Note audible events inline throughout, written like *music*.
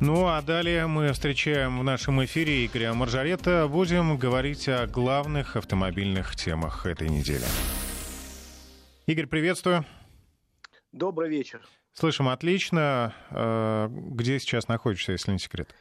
Ну а далее мы встречаем в нашем эфире Игоря Маржарета. Будем говорить о главных автомобильных темах этой недели. Игорь, приветствую. Добрый вечер. Слышим отлично. Э, где сейчас находишься, если не секрет?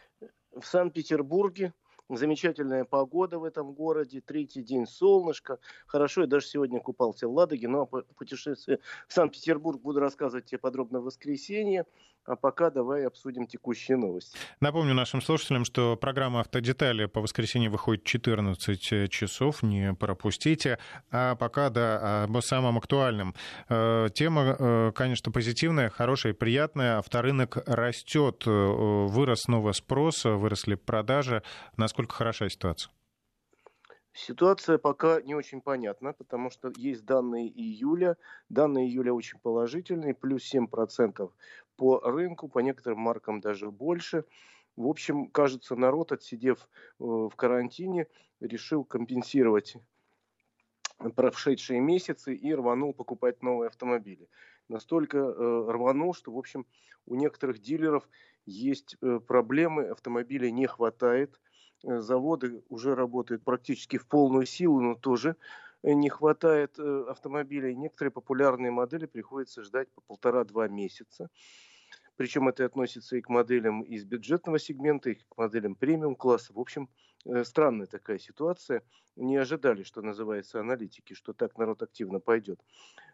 В Санкт-Петербурге. Замечательная погода в этом городе, третий день солнышко. Хорошо, я даже сегодня купался в Ладоге, но о путешествии в Санкт-Петербург буду рассказывать тебе подробно в воскресенье. А пока давай обсудим текущие новости. Напомню нашим слушателям, что программа «Автодетали» по воскресенье выходит 14 часов, не пропустите. А пока, да, об самом актуальном. Э, тема, э, конечно, позитивная, хорошая, приятная. Авторынок растет, э, вырос снова спрос, выросли продажи. Насколько хороша ситуация? Ситуация пока не очень понятна, потому что есть данные июля. Данные июля очень положительные, плюс 7% по рынку, по некоторым маркам даже больше. В общем, кажется, народ, отсидев э, в карантине, решил компенсировать прошедшие месяцы и рванул покупать новые автомобили. Настолько э, рванул, что, в общем, у некоторых дилеров есть э, проблемы, автомобилей не хватает, заводы уже работают практически в полную силу, но тоже э, не хватает э, автомобилей. Некоторые популярные модели приходится ждать по полтора-два месяца. Причем это относится и к моделям из бюджетного сегмента, и к моделям премиум-класса. В общем, Э, странная такая ситуация. Не ожидали, что называется, аналитики, что так народ активно пойдет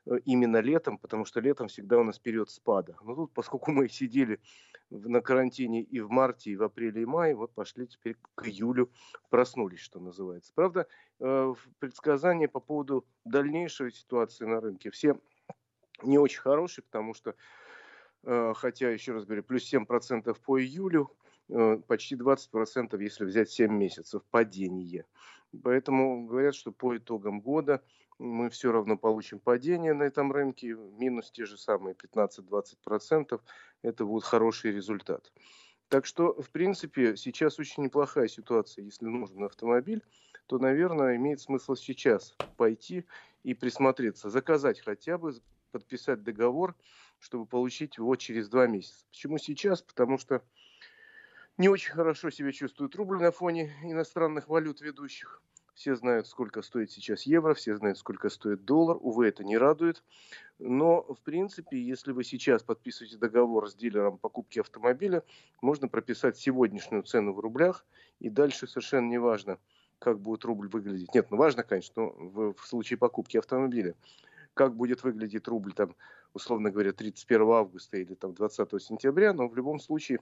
э, именно летом, потому что летом всегда у нас период спада. Но тут, поскольку мы сидели на карантине и в марте, и в апреле, и мае, вот пошли теперь к июлю, проснулись, что называется. Правда, э, предсказания по поводу дальнейшей ситуации на рынке все не очень хорошие, потому что хотя, еще раз говорю, плюс 7% по июлю, Э, почти 20%, если взять 7 месяцев падение. Поэтому говорят, что по итогам года мы все равно получим падение на этом рынке, минус те же самые 15-20%. Это будет хороший результат. Так что, в принципе, сейчас очень неплохая ситуация. Если нужен автомобиль, то, наверное, имеет смысл сейчас пойти и присмотреться, заказать хотя бы, подписать договор, чтобы получить его через два месяца. Почему сейчас? Потому что не очень хорошо себя чувствует рубль на фоне иностранных валют ведущих. Все знают, сколько стоит сейчас евро, все знают, сколько стоит доллар. Увы, это не радует. Но, в принципе, если вы сейчас подписываете договор с дилером покупки автомобиля, можно прописать сегодняшнюю цену в рублях. И дальше совершенно не важно, как будет рубль выглядеть. Нет, ну важно, конечно, в, в случае покупки автомобиля. Как будет выглядеть рубль, там, условно говоря, 31 августа или там, 20 сентября. Но в любом случае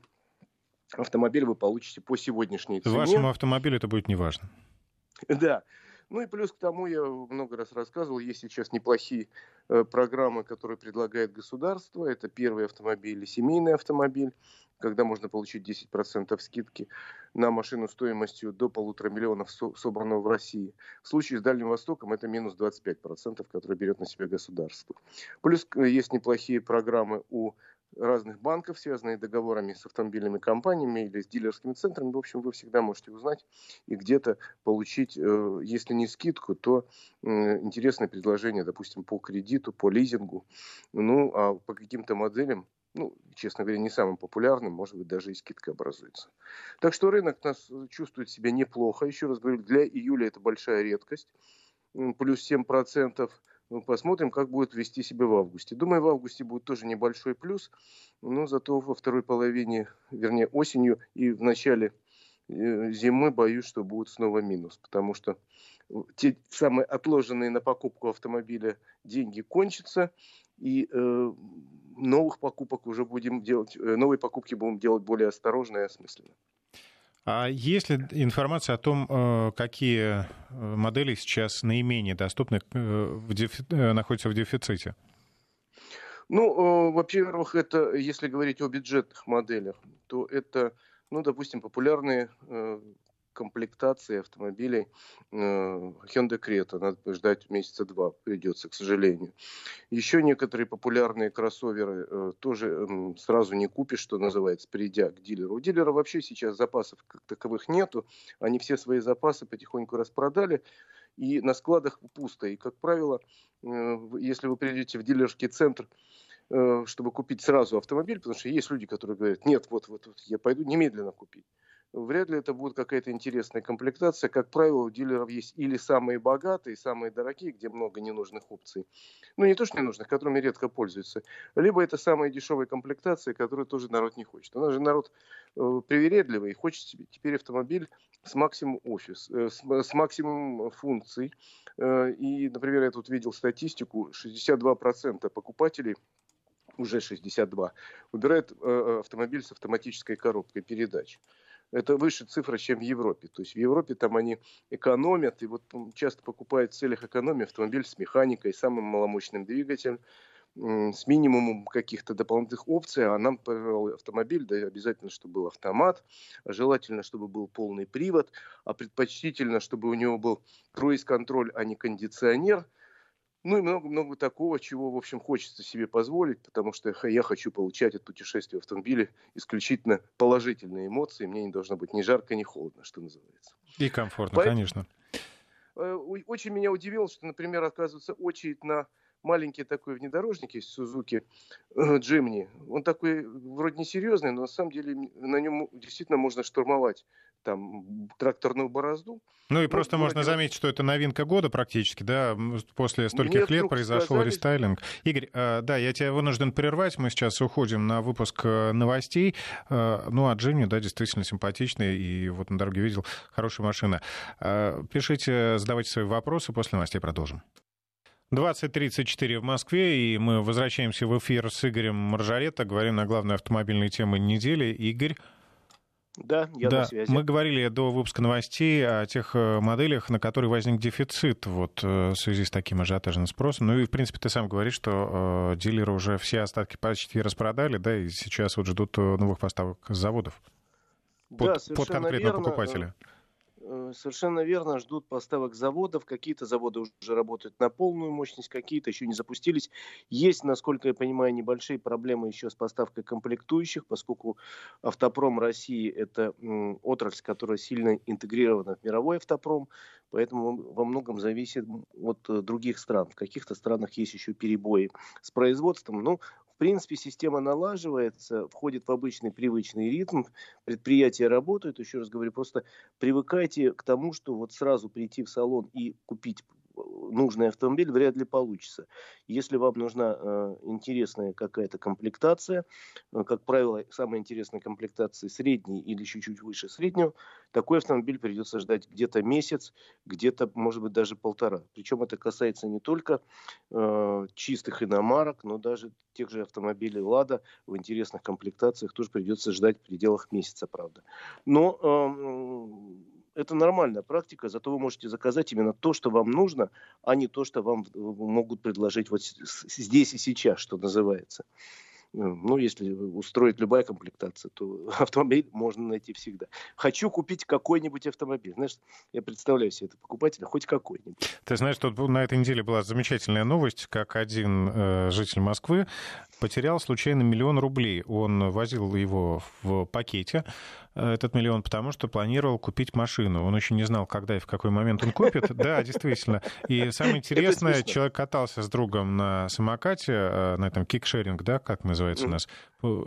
автомобиль вы получите по сегодняшней цене. Вашему автомобилю это будет неважно. *laughs* Да. Ну и плюс к тому, я много раз рассказывал, есть сейчас неплохие э, программы, которые предлагает государство. Это первый автомобиль или семейный автомобиль, когда можно получить 10% скидки на машину стоимостью до полутора миллионов, со- собранного в России. В случае с Дальним Востоком это минус 25%, которые берет на себя государство. Плюс есть неплохие программы у разных банков, связанные договорами с автомобильными компаниями или с дилерскими центрами. В общем, вы всегда можете узнать и где-то получить, э, если не скидку, то интересное предложение, допустим, по кредиту, по лизингу. Ну, а по каким-то моделям ну, честно говоря, не самым популярным, может быть, даже и скидка образуется. Так что рынок нас чувствует себя неплохо. Еще раз говорю, для июля это большая редкость. Плюс 7% ну, посмотрим, как будет вести себя в августе. Думаю, в августе будет тоже небольшой плюс, но зато во второй половине, вернее осенью и в начале э, зимы боюсь, что будет снова минус, потому что те самые отложенные на покупку автомобиля деньги кончатся, и э, новых покупок уже будем делать, э, новые покупки будем делать более осторожно и осмысленно. А есть ли информация о том, э, какие э, модели сейчас наименее доступны, э, в дефи... находятся в дефиците? Ну, во-первых, это, если говорить о бюджетных моделях, то это, ну, допустим, популярные комплектации автомобилей э, Hyundai Creta. Надо ждать месяца два, придется, к сожалению. Еще некоторые популярные кроссоверы э, тоже сразу не купишь, что называется, придя к дилеру. У дилера вообще сейчас запасов как таковых нету. Они все свои запасы потихоньку распродали. И на складах пусто. И, как правило, э, если вы придете в дилерский центр, чтобы купить сразу автомобиль, потому что есть люди, которые говорят, нет, вот, вот, вот я пойду немедленно купить вряд ли это будет какая-то интересная комплектация. Как правило, у дилеров есть или самые богатые, самые дорогие, где много ненужных опций. Ну, не то, что ненужных, которыми редко пользуются. Либо это самые дешевые комплектации, которые тоже народ не хочет. У нас же народ э, привередливый хочет теперь автомобиль с максимум офис, э, с, с максимум функций. Э, и, например, я тут видел статистику, 62% покупателей уже 62, выбирают э, автомобиль с автоматической коробкой передач это выше цифра, чем в Европе. То есть в Европе там они экономят, и вот часто покупают в целях экономии автомобиль с механикой, самым маломощным двигателем, с минимумом каких-то дополнительных опций, а нам автомобиль, да, обязательно, чтобы был автомат, желательно, чтобы был полный привод, а предпочтительно, чтобы у него был круиз-контроль, а не кондиционер – ну и много-много такого, чего, в общем, хочется себе позволить, потому что я хочу получать от путешествия в автомобиле исключительно положительные эмоции. Мне не должно быть ни жарко, ни холодно, что называется. И комфортно, Поэтому, конечно. Э, очень меня удивило, что, например, оказывается, очередь на маленький такой внедорожник есть Сузуки Джимни. Он такой вроде не серьезный, но на самом деле на нем действительно можно штурмовать там тракторную борозду. Ну и ну, просто можно заметить, что это новинка года практически, да, после стольких лет произошел сказали... рестайлинг. Игорь, э, да, я тебя вынужден прервать, мы сейчас уходим на выпуск э, новостей. Э, ну, а Джимни, да, действительно симпатичный, и вот на дороге видел, хорошая машина. Пишите, задавайте свои вопросы, после новостей продолжим. 20.34 в Москве, и мы возвращаемся в эфир с Игорем Маржаретто, говорим на главные автомобильные темы недели. Игорь, да, я да. на связи. Мы говорили до выпуска новостей о тех э, моделях, на которые возник дефицит вот, э, в связи с таким ажиотажным спросом. Ну и, в принципе, ты сам говоришь, что э, дилеры уже все остатки почти распродали, да, и сейчас вот ждут э, новых поставок с заводов под, да, под конкретного верно. покупателя. Э, совершенно верно, ждут поставок заводов. Какие-то заводы уже работают на полную мощность, какие-то еще не запустились. Есть, насколько я понимаю, небольшие проблемы еще с поставкой комплектующих, поскольку автопром России – это отрасль, которая сильно интегрирована в мировой автопром, поэтому во многом зависит от э, других стран. В каких-то странах есть еще перебои с производством, но принципе, система налаживается, входит в обычный привычный ритм, предприятия работают, еще раз говорю, просто привыкайте к тому, что вот сразу прийти в салон и купить нужный автомобиль вряд ли получится. Если вам нужна э, интересная какая-то комплектация, э, как правило, самая интересная комплектация средний или чуть-чуть выше среднего, такой автомобиль придется ждать где-то месяц, где-то, может быть, даже полтора. Причем это касается не только э, чистых иномарок, но даже тех же автомобилей «Лада» в интересных комплектациях тоже придется ждать в пределах месяца, правда. Но э, это нормальная практика, зато вы можете заказать именно то, что вам нужно, а не то, что вам могут предложить вот здесь и сейчас, что называется. Ну, если устроить любая комплектация, то *laughs* автомобиль можно найти всегда. Хочу купить какой-нибудь автомобиль. Знаешь, я представляю себе этого покупателя, хоть какой-нибудь. Ты знаешь, тут на этой неделе была замечательная новость, как один э, житель Москвы потерял случайно миллион рублей. Он возил его в пакете, этот миллион, потому что планировал купить машину. Он еще не знал, когда и в какой момент он купит. *laughs* Да, действительно. И самое интересное, человек катался с другом на самокате, э, на этом кикшеринг, да, как называется у нас,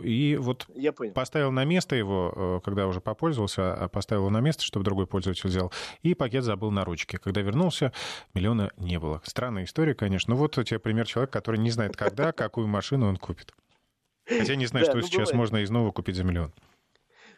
и вот поставил на место его, э, когда уже попользовался, а поставил его на место, чтобы другой пользователь взял, и пакет забыл на ручке. Когда вернулся, миллиона не было. Странная история, конечно. Ну вот у тебя пример человека, который не знает, когда, какую машину он купит. Хотя не знаю, да, что ну, сейчас бывает. можно из нового купить за миллион.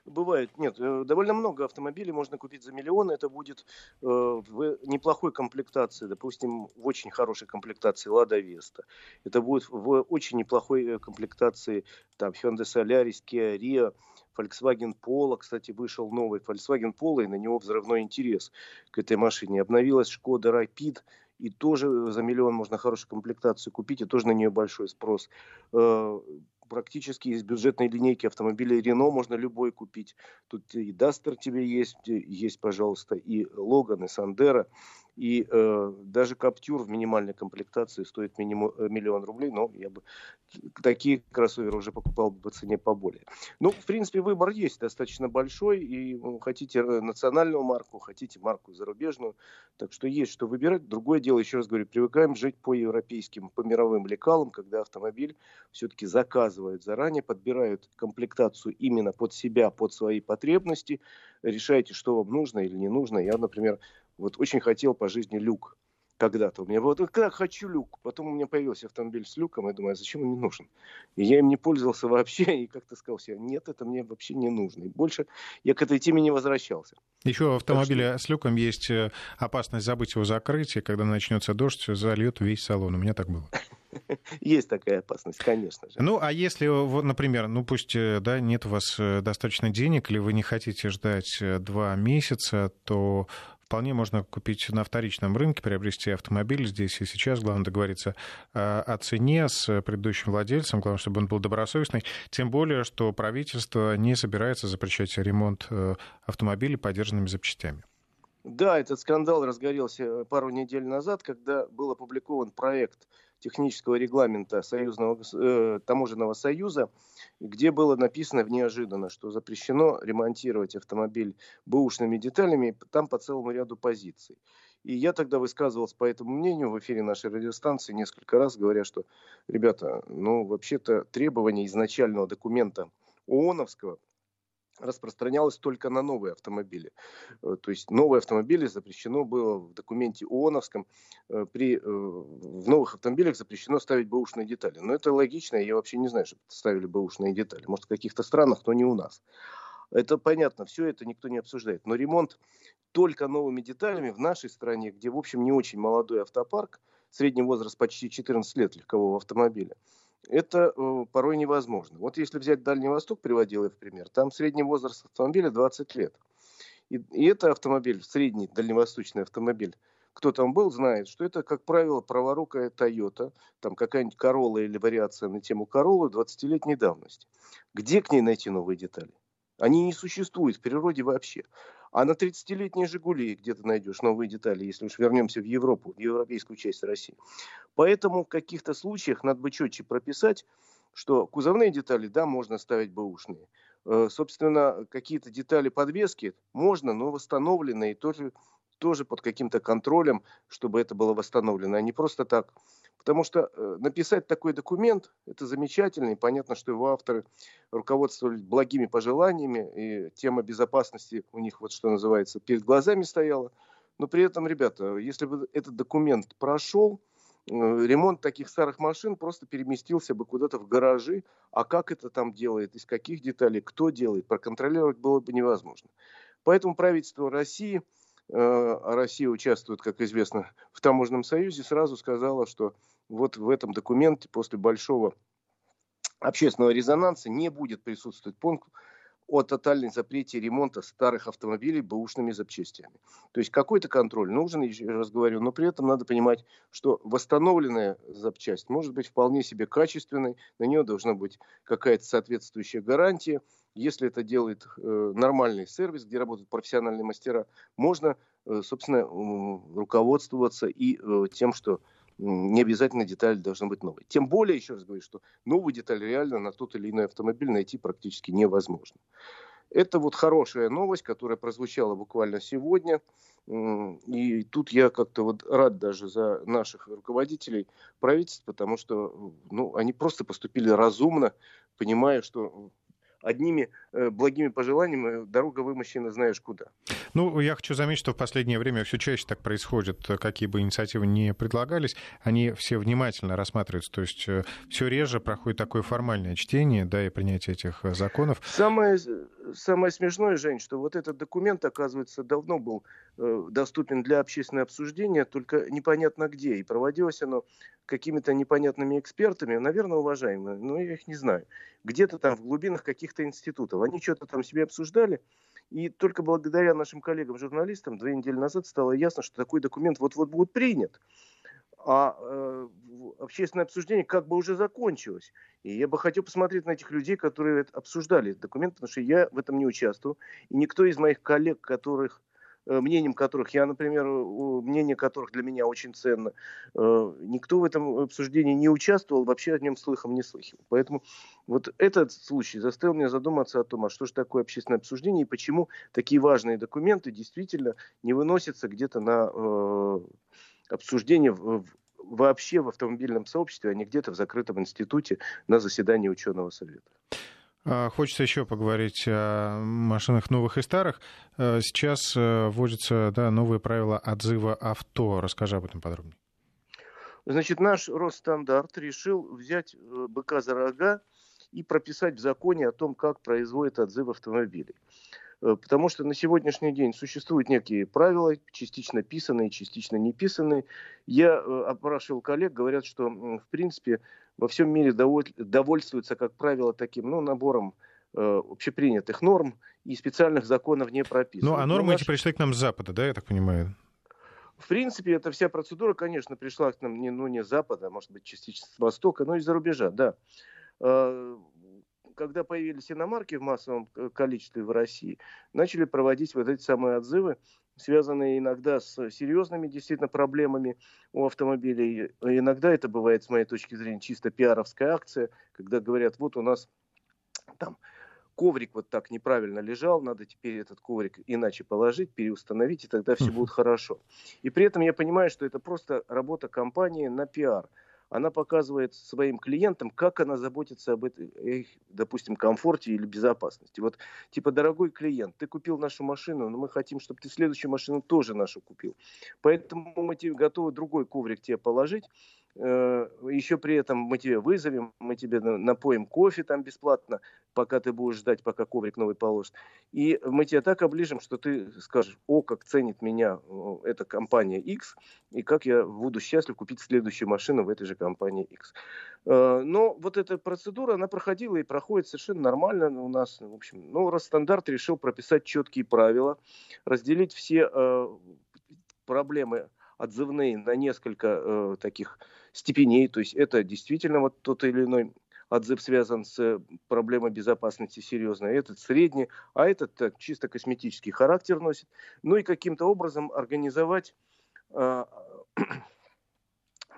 Бывает, нет, э, довольно много автомобилей можно купить за миллион. Это будет э, в неплохой комплектации, допустим, в очень хорошей комплектации Лада Веста. Это будет в очень неплохой э, комплектации там Hyundai Solaris, Kia Rio, Volkswagen Polo, кстати, вышел новый Volkswagen Polo, и на него взрывной интерес к этой машине. Обновилась Skoda Rapid, и тоже за миллион можно хорошую комплектацию купить, и тоже на нее большой спрос. Практически из бюджетной линейки автомобилей Renault можно любой купить. Тут и Duster тебе есть, есть, пожалуйста, и Logan, и Sandero. И э, даже Каптюр в минимальной комплектации стоит минимум, э, миллион рублей, но я бы такие кроссоверы уже покупал бы по цене поболее. Ну, в принципе, выбор есть достаточно большой, и хотите э, национальную марку, хотите марку зарубежную, так что есть что выбирать. Другое дело, еще раз говорю, привыкаем жить по европейским, по мировым лекалам, когда автомобиль все-таки заказывают заранее, подбирают комплектацию именно под себя, под свои потребности, решаете, что вам нужно или не нужно. Я, например, вот очень хотел по жизни люк когда-то. У меня было, когда хочу люк. Потом у меня появился автомобиль с люком, я думаю, а зачем он мне нужен? И я им не пользовался *laughs* вообще, и как-то сказал себе, нет, это мне вообще не нужно. И больше я к этой теме не возвращался. Еще в автомобиле что... с люком есть э, опасность забыть его закрыть, и когда начнется дождь, зальет весь салон. У меня так было. *laughs* Есть такая опасность, конечно же. Ну, а если, например, ну пусть э, да, нет у вас э, достаточно денег, или вы не хотите ждать два месяца, то вполне можно купить на вторичном рынке, приобрести автомобиль здесь и сейчас. Главное договориться э, о цене с предыдущим владельцем, главное, чтобы он был добросовестный. Тем более, что правительство не собирается запрещать ремонт э, автомобилей подержанными запчастями. Да, этот скандал разгорелся пару недель назад, когда был опубликован проект технического регламента Союзного, э, Таможенного союза, где было написано неожиданно, что запрещено ремонтировать автомобиль бэушными деталями, там по целому ряду позиций. И я тогда высказывался по этому мнению в эфире нашей радиостанции несколько раз, говоря, что, ребята, ну, вообще-то требования изначального документа ООНовского распространялось только на новые автомобили. Э, то есть новые автомобили запрещено было в документе ООНовском. Э, при, э, в новых автомобилях запрещено ставить бэушные детали. Но это логично, я вообще не знаю, чтобы ставили бэушные детали. Может, в каких-то странах, но не у нас. Это понятно, все это никто не обсуждает. Но ремонт только новыми деталями в нашей стране, где, в общем, не очень молодой автопарк, средний возраст почти 14 лет легкового автомобиля, это э, порой невозможно. Вот если взять Дальний Восток, приводил я в пример, там средний возраст автомобиля 20 лет. И, и это автомобиль, средний дальневосточный автомобиль, кто там был, знает, что это, как правило, праворукая Toyota, там какая-нибудь Corolla или вариация на тему Corolla 20-летней давности. Где к ней найти новые детали? Они не существуют в природе вообще. А на 30-летние «Жигули» где то найдешь новые детали, если уж вернемся в Европу, в европейскую часть России. Поэтому в каких-то случаях надо бы четче прописать, что кузовные детали, да, можно ставить бэушные. Э, собственно, какие-то детали подвески можно, но восстановленные, тоже, тоже под каким-то контролем, чтобы это было восстановлено, а не просто так Потому что э, написать такой документ – это замечательно, и понятно, что его авторы руководствовались благими пожеланиями, и тема безопасности у них, вот что называется, перед глазами стояла. Но при этом, ребята, если бы этот документ прошел, э, ремонт таких старых машин просто переместился бы куда-то в гаражи, а как это там делает, из каких деталей, кто делает, проконтролировать было бы невозможно. Поэтому правительство России – Россия участвует, как известно, в таможенном союзе, сразу сказала, что вот в этом документе после большого общественного резонанса не будет присутствовать пункт о тотальном запрете ремонта старых автомобилей бэушными запчастями. То есть какой-то контроль нужен, еще раз говорю, но при этом надо понимать, что восстановленная запчасть может быть вполне себе качественной, на нее должна быть какая-то соответствующая гарантия. Если это делает э, нормальный сервис, где работают профессиональные мастера, можно, э, собственно, э, руководствоваться и э, тем, что не обязательно деталь должна быть новой. Тем более, еще раз говорю, что новую деталь реально на тот или иной автомобиль найти практически невозможно. Это вот хорошая новость, которая прозвучала буквально сегодня. И тут я как-то вот рад даже за наших руководителей правительств, потому что ну, они просто поступили разумно, понимая, что одними э, благими пожеланиями дорога вымощена знаешь куда. Ну, я хочу заметить, что в последнее время все чаще так происходит, какие бы инициативы ни предлагались, они все внимательно рассматриваются, то есть э, все реже проходит такое формальное чтение, да, и принятие этих э, законов. Самое, самое смешное, Жень, что вот этот документ, оказывается, давно был доступен для общественного обсуждения, только непонятно где, и проводилось оно какими-то непонятными экспертами, наверное, уважаемые, но я их не знаю, где-то там в глубинах каких-то институтов. Они что-то там себе обсуждали, и только благодаря нашим коллегам-журналистам две недели назад стало ясно, что такой документ вот-вот будет принят. А э, общественное обсуждение как бы уже закончилось. И я бы хотел посмотреть на этих людей, которые обсуждали этот документ, потому что я в этом не участвую. И никто из моих коллег, которых Э, мнением которых я, например, мнение которых для меня очень ценно, э, никто в этом обсуждении не участвовал, вообще о нем слыхом не слыхал. Поэтому вот этот случай заставил меня задуматься о том, а что же такое общественное обсуждение и почему такие важные документы действительно не выносятся где-то на э, обсуждение вообще в автомобильном сообществе, а не где-то в закрытом институте на заседании ученого совета. А, хочется еще поговорить о машинах новых и старых. Э, сейчас э, вводятся да, новые правила отзыва авто. Расскажи об этом подробнее. Значит, наш Росстандарт решил взять э, быка за рога и прописать в законе о том, как производят отзыв автомобилей. Потому что на сегодняшний день существуют некие правила, частично писанные, частично не писанные. Я опрашивал коллег, говорят, что в принципе во всем мире довольствуются, как правило, таким ну, набором э, общепринятых норм и специальных законов не прописано. Ну, а нормы наш... эти пришли к нам с Запада, да, я так понимаю? В принципе, эта вся процедура, конечно, пришла к нам не, ну, не с Запада, а может быть, частично с Востока, но и за рубежа, да. Когда появились иномарки в массовом э, количестве в России, начали проводить вот эти самые отзывы связанные иногда с серьезными действительно проблемами у автомобилей. Иногда это бывает, с моей точки зрения, чисто пиаровская акция, когда говорят, вот у нас там коврик вот так неправильно лежал, надо теперь этот коврик иначе положить, переустановить, и тогда все будет хорошо. И при этом я понимаю, что это просто работа компании на пиар – она показывает своим клиентам, как она заботится об их, допустим, комфорте или безопасности. Вот, типа, дорогой клиент, ты купил нашу машину, но мы хотим, чтобы ты следующую машину тоже нашу купил. Поэтому мы тебе готовы другой коврик тебе положить, Э, еще при этом мы тебе вызовем, мы тебе напоим кофе там бесплатно, пока ты будешь ждать, пока коврик новый положит. И мы тебя так оближем, что ты скажешь, о, как ценит меня эта компания X, и как я буду счастлив купить следующую машину в этой же компании X. Э, но вот эта процедура, она проходила и проходит совершенно нормально у нас. В общем, ну, Росстандарт решил прописать четкие правила, разделить все э, проблемы отзывные на несколько э, таких степеней. То есть это действительно вот тот или иной отзыв связан с проблемой безопасности серьезной, этот средний, а этот так, чисто косметический характер носит. Ну и каким-то образом организовать э, *clears throat*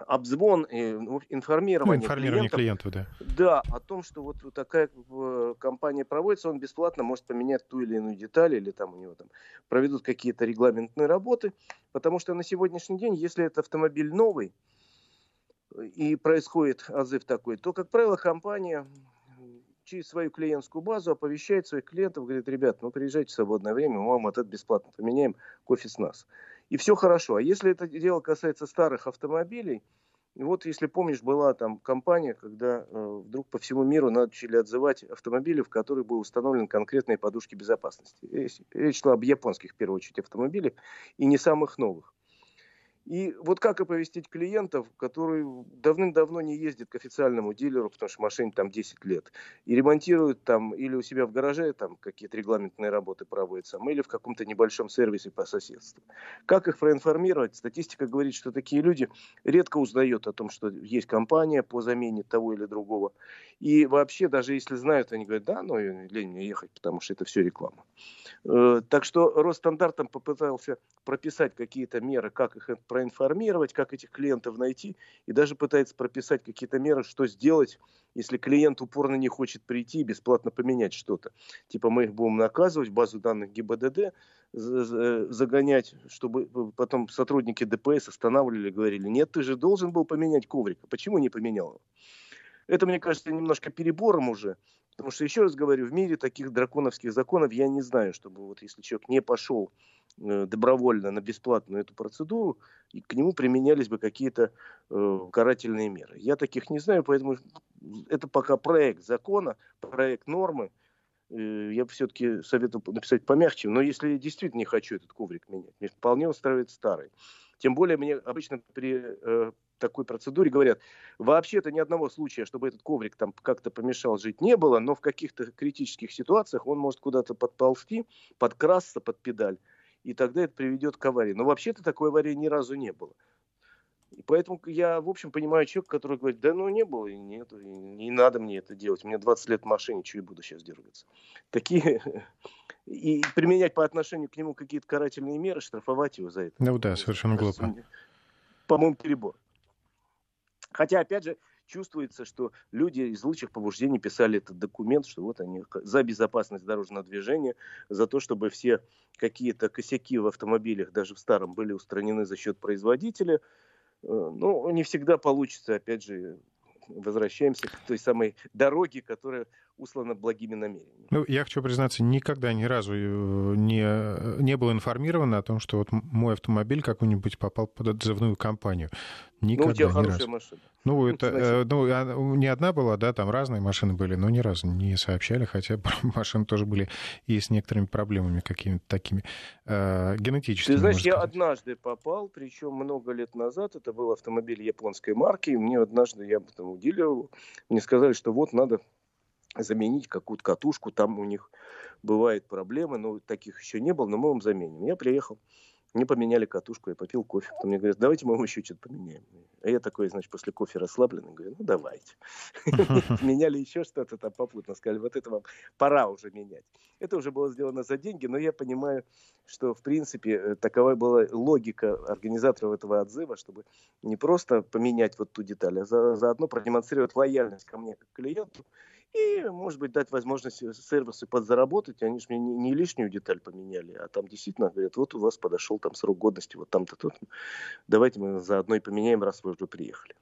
обзвон, ну, информирование, ну, информирование клиентов, клиентов да. да, о том, что вот такая компания проводится, он бесплатно может поменять ту или иную деталь, или там у него там проведут какие-то регламентные работы, потому что на сегодняшний день, если это автомобиль новый, и происходит отзыв такой, то, как правило, компания через свою клиентскую базу оповещает своих клиентов, говорит, ребят, ну приезжайте в свободное время, мы вам этот бесплатно поменяем, кофе с нас и все хорошо. А если это дело касается старых автомобилей, вот если помнишь, была там компания, когда э, вдруг по всему миру начали отзывать автомобили, в которых были установлены конкретные подушки безопасности. Речь, речь шла об японских, в первую очередь, автомобилях и не самых новых. И вот как оповестить клиентов, которые давным-давно не ездят к официальному дилеру, потому что машине там 10 лет, и ремонтируют там или у себя в гараже там какие-то регламентные работы проводятся, или в каком-то небольшом сервисе по соседству. Как их проинформировать? Статистика говорит, что такие люди редко узнают о том, что есть компания по замене того или другого. И вообще, даже если знают, они говорят, да, ну, лень мне ехать, потому что это все реклама. Э, так что Росстандартом попытался прописать какие-то меры, как их проинформировать, как этих клиентов найти, и даже пытается прописать какие-то меры, что сделать, если клиент упорно не хочет прийти и бесплатно поменять что-то. Типа мы их будем наказывать, базу данных ГИБДД загонять, чтобы потом сотрудники ДПС останавливали, говорили, нет, ты же должен был поменять коврик, а почему не поменял? Это, мне кажется, немножко перебором уже, потому что, еще раз говорю, в мире таких драконовских законов я не знаю, чтобы вот если человек не пошел Э, добровольно на бесплатную эту процедуру, и к нему применялись бы какие-то э, карательные меры. Я таких не знаю, поэтому это пока проект закона, проект нормы. Э, я все-таки советую написать помягче, но если я действительно не хочу этот коврик менять, мне вполне устраивает старый. Тем более мне обычно при э, такой процедуре говорят, вообще-то ни одного случая, чтобы этот коврик там как-то помешал жить, не было, но в каких-то критических ситуациях он может куда-то подползти, подкрасться под педаль, и тогда это приведет к аварии. Но вообще-то такой аварии ни разу не было. И поэтому я, в общем, понимаю человека, который говорит, да ну не было, и нет, и не надо мне это делать. Меня 20 лет в машине, что я буду сейчас дергаться. Такие *laughs* и применять по отношению к нему какие-то карательные меры, штрафовать его за это. Ну да, совершенно глупо. По-моему, перебор. Хотя, опять же, чувствуется, что люди из лучших побуждений писали этот документ, что вот они за безопасность дорожного движения, за то, чтобы все какие-то косяки в автомобилях, даже в старом, были устранены за счет производителя. Э, ну, не всегда получится, опять же, возвращаемся к той самой дороге, которая услана благими намерениями. Ну, я хочу признаться, никогда ни разу э, не, не был информирован о том, что вот мой автомобиль какой-нибудь попал под отзывную компанию. Никогда, ну, у тебя хорошая разу. машина. Ну, это, э, ну, не одна была, да, там разные машины были, но ни разу не сообщали, хотя *laughs* машины тоже были и с некоторыми проблемами какими-то такими э, генетическими. Ты знаешь, я однажды попал, причем много лет назад, это был автомобиль японской марки, и мне однажды, я там уделил, мне сказали, что вот надо заменить какую-то катушку, там у них бывают проблемы, но таких еще не было, но мы вам заменим. Я приехал, мне поменяли катушку, я попил кофе. Потом мне говорят, давайте мы еще что-то поменяем. А я такой, значит, после кофе расслабленный, говорю, ну давайте. *laughs* Меняли еще что-то там попутно, сказали, вот это вам пора уже менять. Это уже было сделано за деньги, но я понимаю, что, в принципе, э, такова была логика организаторов этого отзыва, чтобы не просто поменять вот ту деталь, а заодно продемонстрировать лояльность ко мне как клиенту и, может быть, дать возможность сервису подзаработать. Они же мне не, не лишнюю деталь поменяли, а там действительно говорят, вот у вас подошел там срок годности, вот там-то тут. Давайте мы заодно и поменяем, раз вы уже приехали.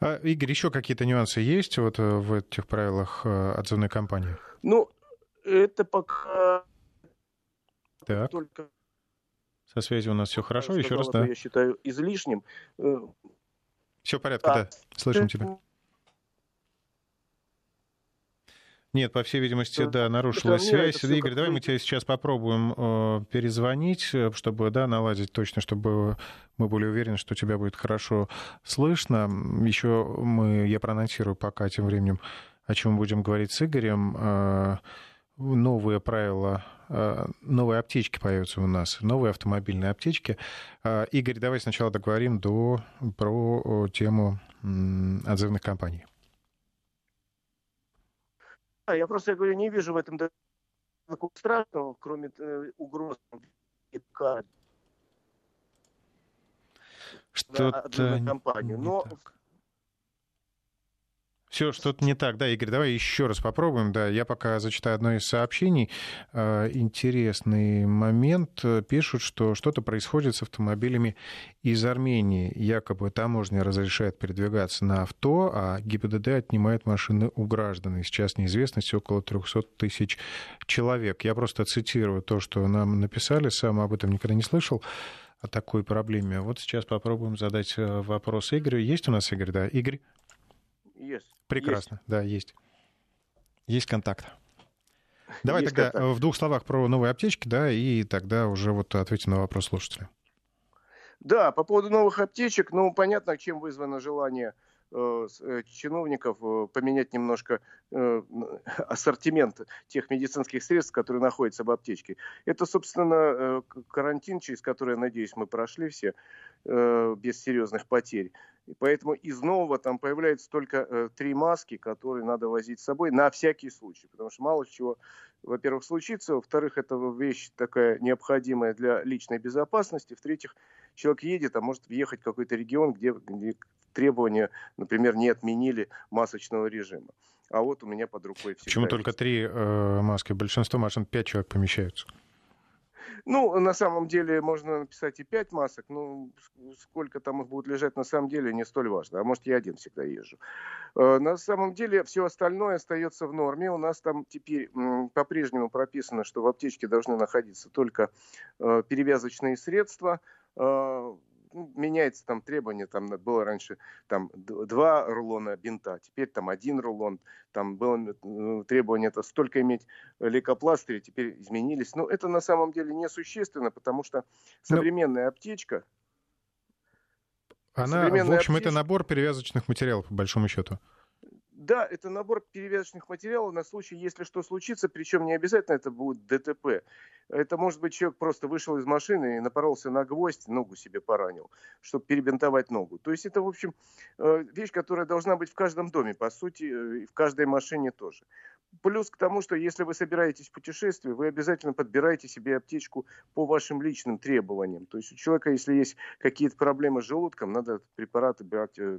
А, Игорь, еще какие-то нюансы есть вот э, в этих правилах э, отзывной кампании? Ну, это пока так. только... Со связью у нас все хорошо, еще раз, да? Я считаю излишним. Э, все в порядке, а, да, слышим тебя. Нет, по всей видимости, да, нарушилась связь. Игорь, давай мы тебе сейчас попробуем э, перезвонить, э, чтобы, да, наладить точно, чтобы мы были уверены, что тебя будет хорошо слышно. Еще мы, я проанонсирую пока тем временем, о чем будем говорить с Игорем. Э, новые правила, э, новые аптечки появятся у нас, новые автомобильные аптечки. Э, Игорь, давай сначала договорим до, про тему отзывных компаний. Я просто я говорю, не вижу в этом такого страшного, кроме э, угроз что-то компанию. Но все что-то не так. Да, Игорь, давай еще раз попробуем. Да, я пока зачитаю одно из сообщений. А, интересный момент. Пишут, что что-то происходит с автомобилями из Армении. Якобы таможня разрешает передвигаться на авто, а ГИБДД отнимает машины у граждан. И сейчас неизвестность около 300 тысяч человек. Я просто цитирую то, что нам написали. Сам об этом никогда не слышал о такой проблеме. Вот сейчас попробуем задать э, вопрос Игорю. Есть у нас Игорь? Да, Игорь? Есть. Прекрасно, есть. да, есть. Есть контакт. Давай есть тогда контакт. в двух словах про новые аптечки, да, и тогда уже вот ответим на вопрос слушателя. Да, по поводу новых аптечек, ну, понятно, чем вызвано желание э, э чиновников э, поменять немножко э, *laughs* ассортимент тех медицинских средств, которые находятся в аптечке. Это, собственно, э, карантин, через который, я надеюсь, мы прошли все э, без серьезных потерь. И поэтому из нового там появляются только э, три маски, которые надо возить с собой на всякий случай. Потому что мало чего, во-первых, случится. Во-вторых, это вещь такая необходимая для личной безопасности. В-третьих, человек едет, а может въехать в какой-то регион, где, где требования, например, не отменили масочного режима. А вот у меня под рукой все. Почему только три э, маски? Большинство машин пять человек помещаются. Ну, на самом деле можно написать и пять масок, но сколько там их будет лежать на самом деле не столь важно. А может я один всегда езжу. Э, на самом деле все остальное остается в норме. У нас там теперь по-прежнему прописано, что в аптечке должны находиться только э, перевязочные средства, э, ну, меняется там требование, там было раньше там два рулона бинта, теперь там один рулон, там было ну, требование это столько иметь лейкопластыря, теперь изменились. Но это на самом деле несущественно, потому что ну, современная Но... аптечка... Она, в общем, аптечка... это набор перевязочных материалов, по большому счету. Да, это набор перевязочных материалов на случай, если что случится, причем не обязательно это будет ДТП. Это может быть человек просто вышел из машины и напоролся на гвоздь, ногу себе поранил, чтобы перебинтовать ногу. То есть это, в общем, э, вещь, которая должна быть в каждом доме, по сути, э, и в каждой машине тоже. Плюс к тому, что если вы собираетесь в путешествие, вы обязательно подбираете себе аптечку по вашим личным требованиям. То есть у человека, если есть какие-то проблемы с желудком, надо препараты брать э,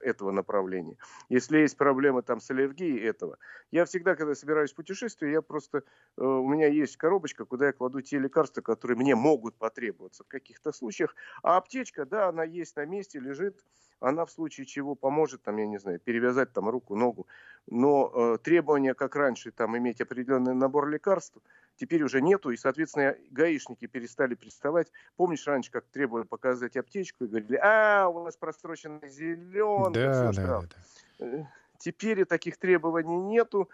этого направления. Если есть проблемы там с аллергией этого. Я всегда, когда собираюсь в путешествие, я просто... Э, у меня есть коробочка, куда я кладу те лекарства, которые мне могут потребоваться в каких-то случаях. А аптечка, да, она есть на месте, лежит она в случае чего поможет, там, я не знаю, перевязать там руку, ногу. Но э, требования, как раньше, там, иметь определенный набор лекарств, теперь уже нету, и, соответственно, гаишники перестали приставать. Помнишь, раньше как требовали показать аптечку и говорили, а, у вас просроченный зеленый. Да, да, да. Э, теперь таких требований нету.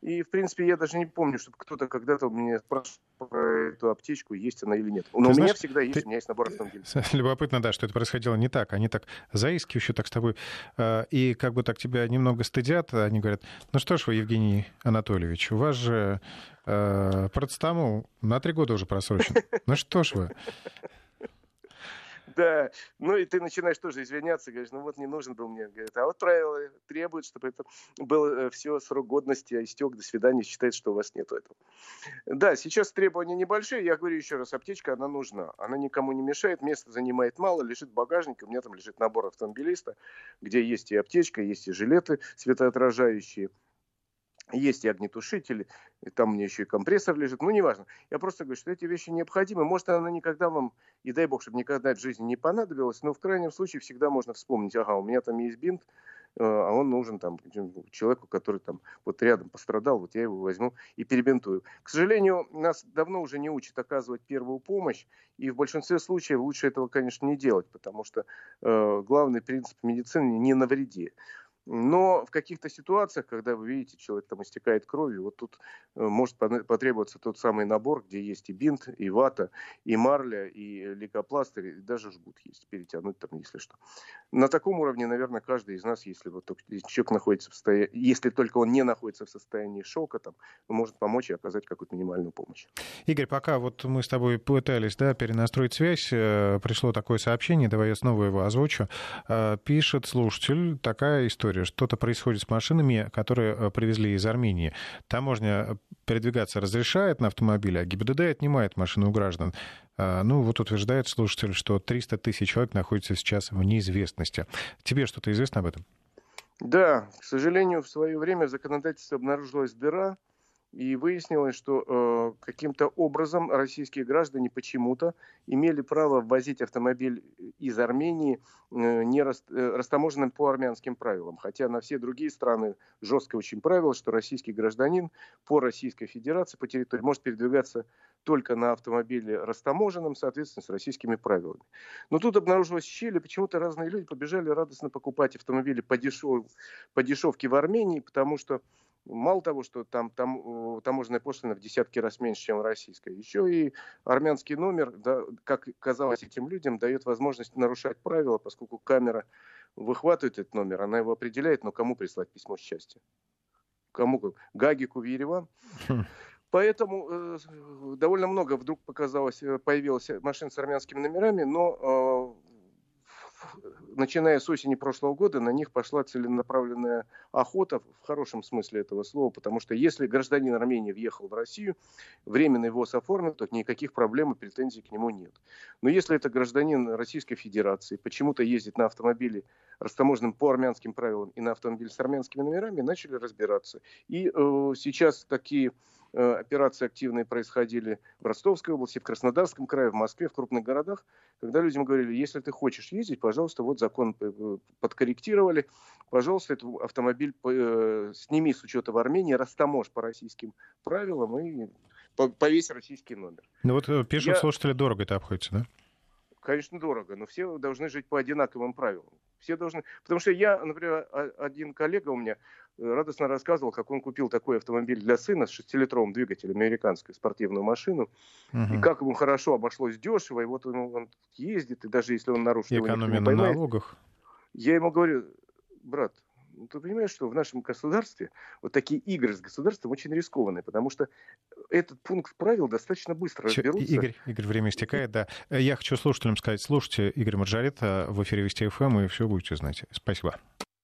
И, в принципе, я даже не помню, чтобы кто-то когда-то меня спрашивал про эту аптечку, есть она или нет. Но ты у знаешь, меня всегда есть, ты... у меня есть набор автомобилей. Любопытно, да, что это происходило не так. Они так заискивающие так с тобой, э, и как бы так тебя немного стыдят. Они говорят, ну что ж вы, Евгений Анатольевич, у вас же э, процетамол на три года уже просрочен. Ну что ж вы. Да, ну и ты начинаешь тоже извиняться, говоришь, ну вот не нужен был мне. Говорит, а вот правила требуют, чтобы это было э, все, срок годности а истек, до свидания, считает, что у вас нету этого. Да, сейчас требования небольшие, я говорю еще раз, аптечка, она нужна. Она никому не мешает, место занимает мало, лежит багажник, у меня там лежит набор автомобилиста, где есть и аптечка, есть и жилеты светоотражающие, есть и огнетушители, и там мне еще и компрессор лежит, ну, неважно. Я просто говорю, что эти вещи необходимы. Может, она никогда вам, и дай бог, чтобы никогда в жизни не понадобилась, но в крайнем случае всегда можно вспомнить, ага, у меня там есть бинт, э, а он нужен там человеку, который там вот рядом пострадал, вот я его возьму и перебинтую. К сожалению, нас давно уже не учат оказывать первую помощь, и в большинстве случаев лучше этого, конечно, не делать, потому что э, главный принцип медицины не навреди. Но в каких-то ситуациях, когда вы видите, человек там истекает кровью, вот тут э, может потребоваться тот самый набор, где есть и бинт, и вата, и марля, и лейкопластырь, и даже жгут есть, перетянуть там, если что. На таком уровне, наверное, каждый из нас, если вот человек находится в состоянии, если только он не находится в состоянии шока, там, может помочь и оказать какую-то минимальную помощь. Игорь, пока вот мы с тобой пытались да, перенастроить связь, э, пришло такое сообщение, давай я снова его озвучу. Э, пишет слушатель, такая история история. Что-то происходит с машинами, которые э, привезли из Армении. Таможня передвигаться разрешает на автомобиле, а ГИБДД отнимает машины у граждан. А, ну, вот утверждает слушатель, что 300 тысяч человек находятся сейчас в неизвестности. Тебе что-то известно об этом? Да, к сожалению, в свое время в законодательстве обнаружилась дыра, и выяснилось, что э, каким-то образом российские граждане почему-то имели право ввозить автомобиль из Армении э, не рас, э, растаможенным по армянским правилам. Хотя на все другие страны жесткое очень правило, что российский гражданин по Российской Федерации, по территории, может передвигаться только на автомобиле растаможенном, соответственно, с российскими правилами. Но тут обнаружилась щель, и почему-то разные люди побежали радостно покупать автомобили по, дешев, по дешевке в Армении, потому что Мало того, что там, там таможенная пошлина в десятки раз меньше, чем российская, еще и армянский номер, да, как казалось этим людям, дает возможность нарушать правила, поскольку камера выхватывает этот номер, она его определяет, но кому прислать письмо счастья? Кому? Гагику в Ереван? Хм. Поэтому э, довольно много вдруг показалось, э, появилось машин с армянскими номерами, но э, начиная с осени прошлого года, на них пошла целенаправленная охота в хорошем смысле этого слова, потому что если гражданин Армении въехал в Россию, временный ВОЗ оформлен, то никаких проблем и претензий к нему нет. Но если это гражданин Российской Федерации, почему-то ездит на автомобиле, растаможенном по армянским правилам, и на автомобиле с армянскими номерами, начали разбираться. И э, сейчас такие операции активные происходили в Ростовской области, в Краснодарском крае, в Москве, в крупных городах, когда людям говорили, если ты хочешь ездить, пожалуйста, вот закон э, подкорректировали, пожалуйста, этот автомобиль э, сними с учета в Армении, растаможь по российским правилам и повесь российский номер. Ну вот пишут Я... слушатели, дорого это обходится, да? Конечно, дорого, но все должны жить по одинаковым правилам. Все должны... Потому что я, например, один коллега у меня радостно рассказывал, как он купил такой автомобиль для сына с шестилитровым двигателем, американскую спортивную машину, угу. и как ему хорошо обошлось дешево, и вот он, он ездит, и даже если он нарушит... И экономия на налогах. Я ему говорю, брат, ты понимаешь, что в нашем государстве вот такие игры с государством очень рискованные, потому что этот пункт правил достаточно быстро Че, разберутся. Игорь, Игорь, время истекает, да. Я хочу слушателям сказать, слушайте Игорь Маржарет в эфире Вести ФМ, и все будете знать. Спасибо.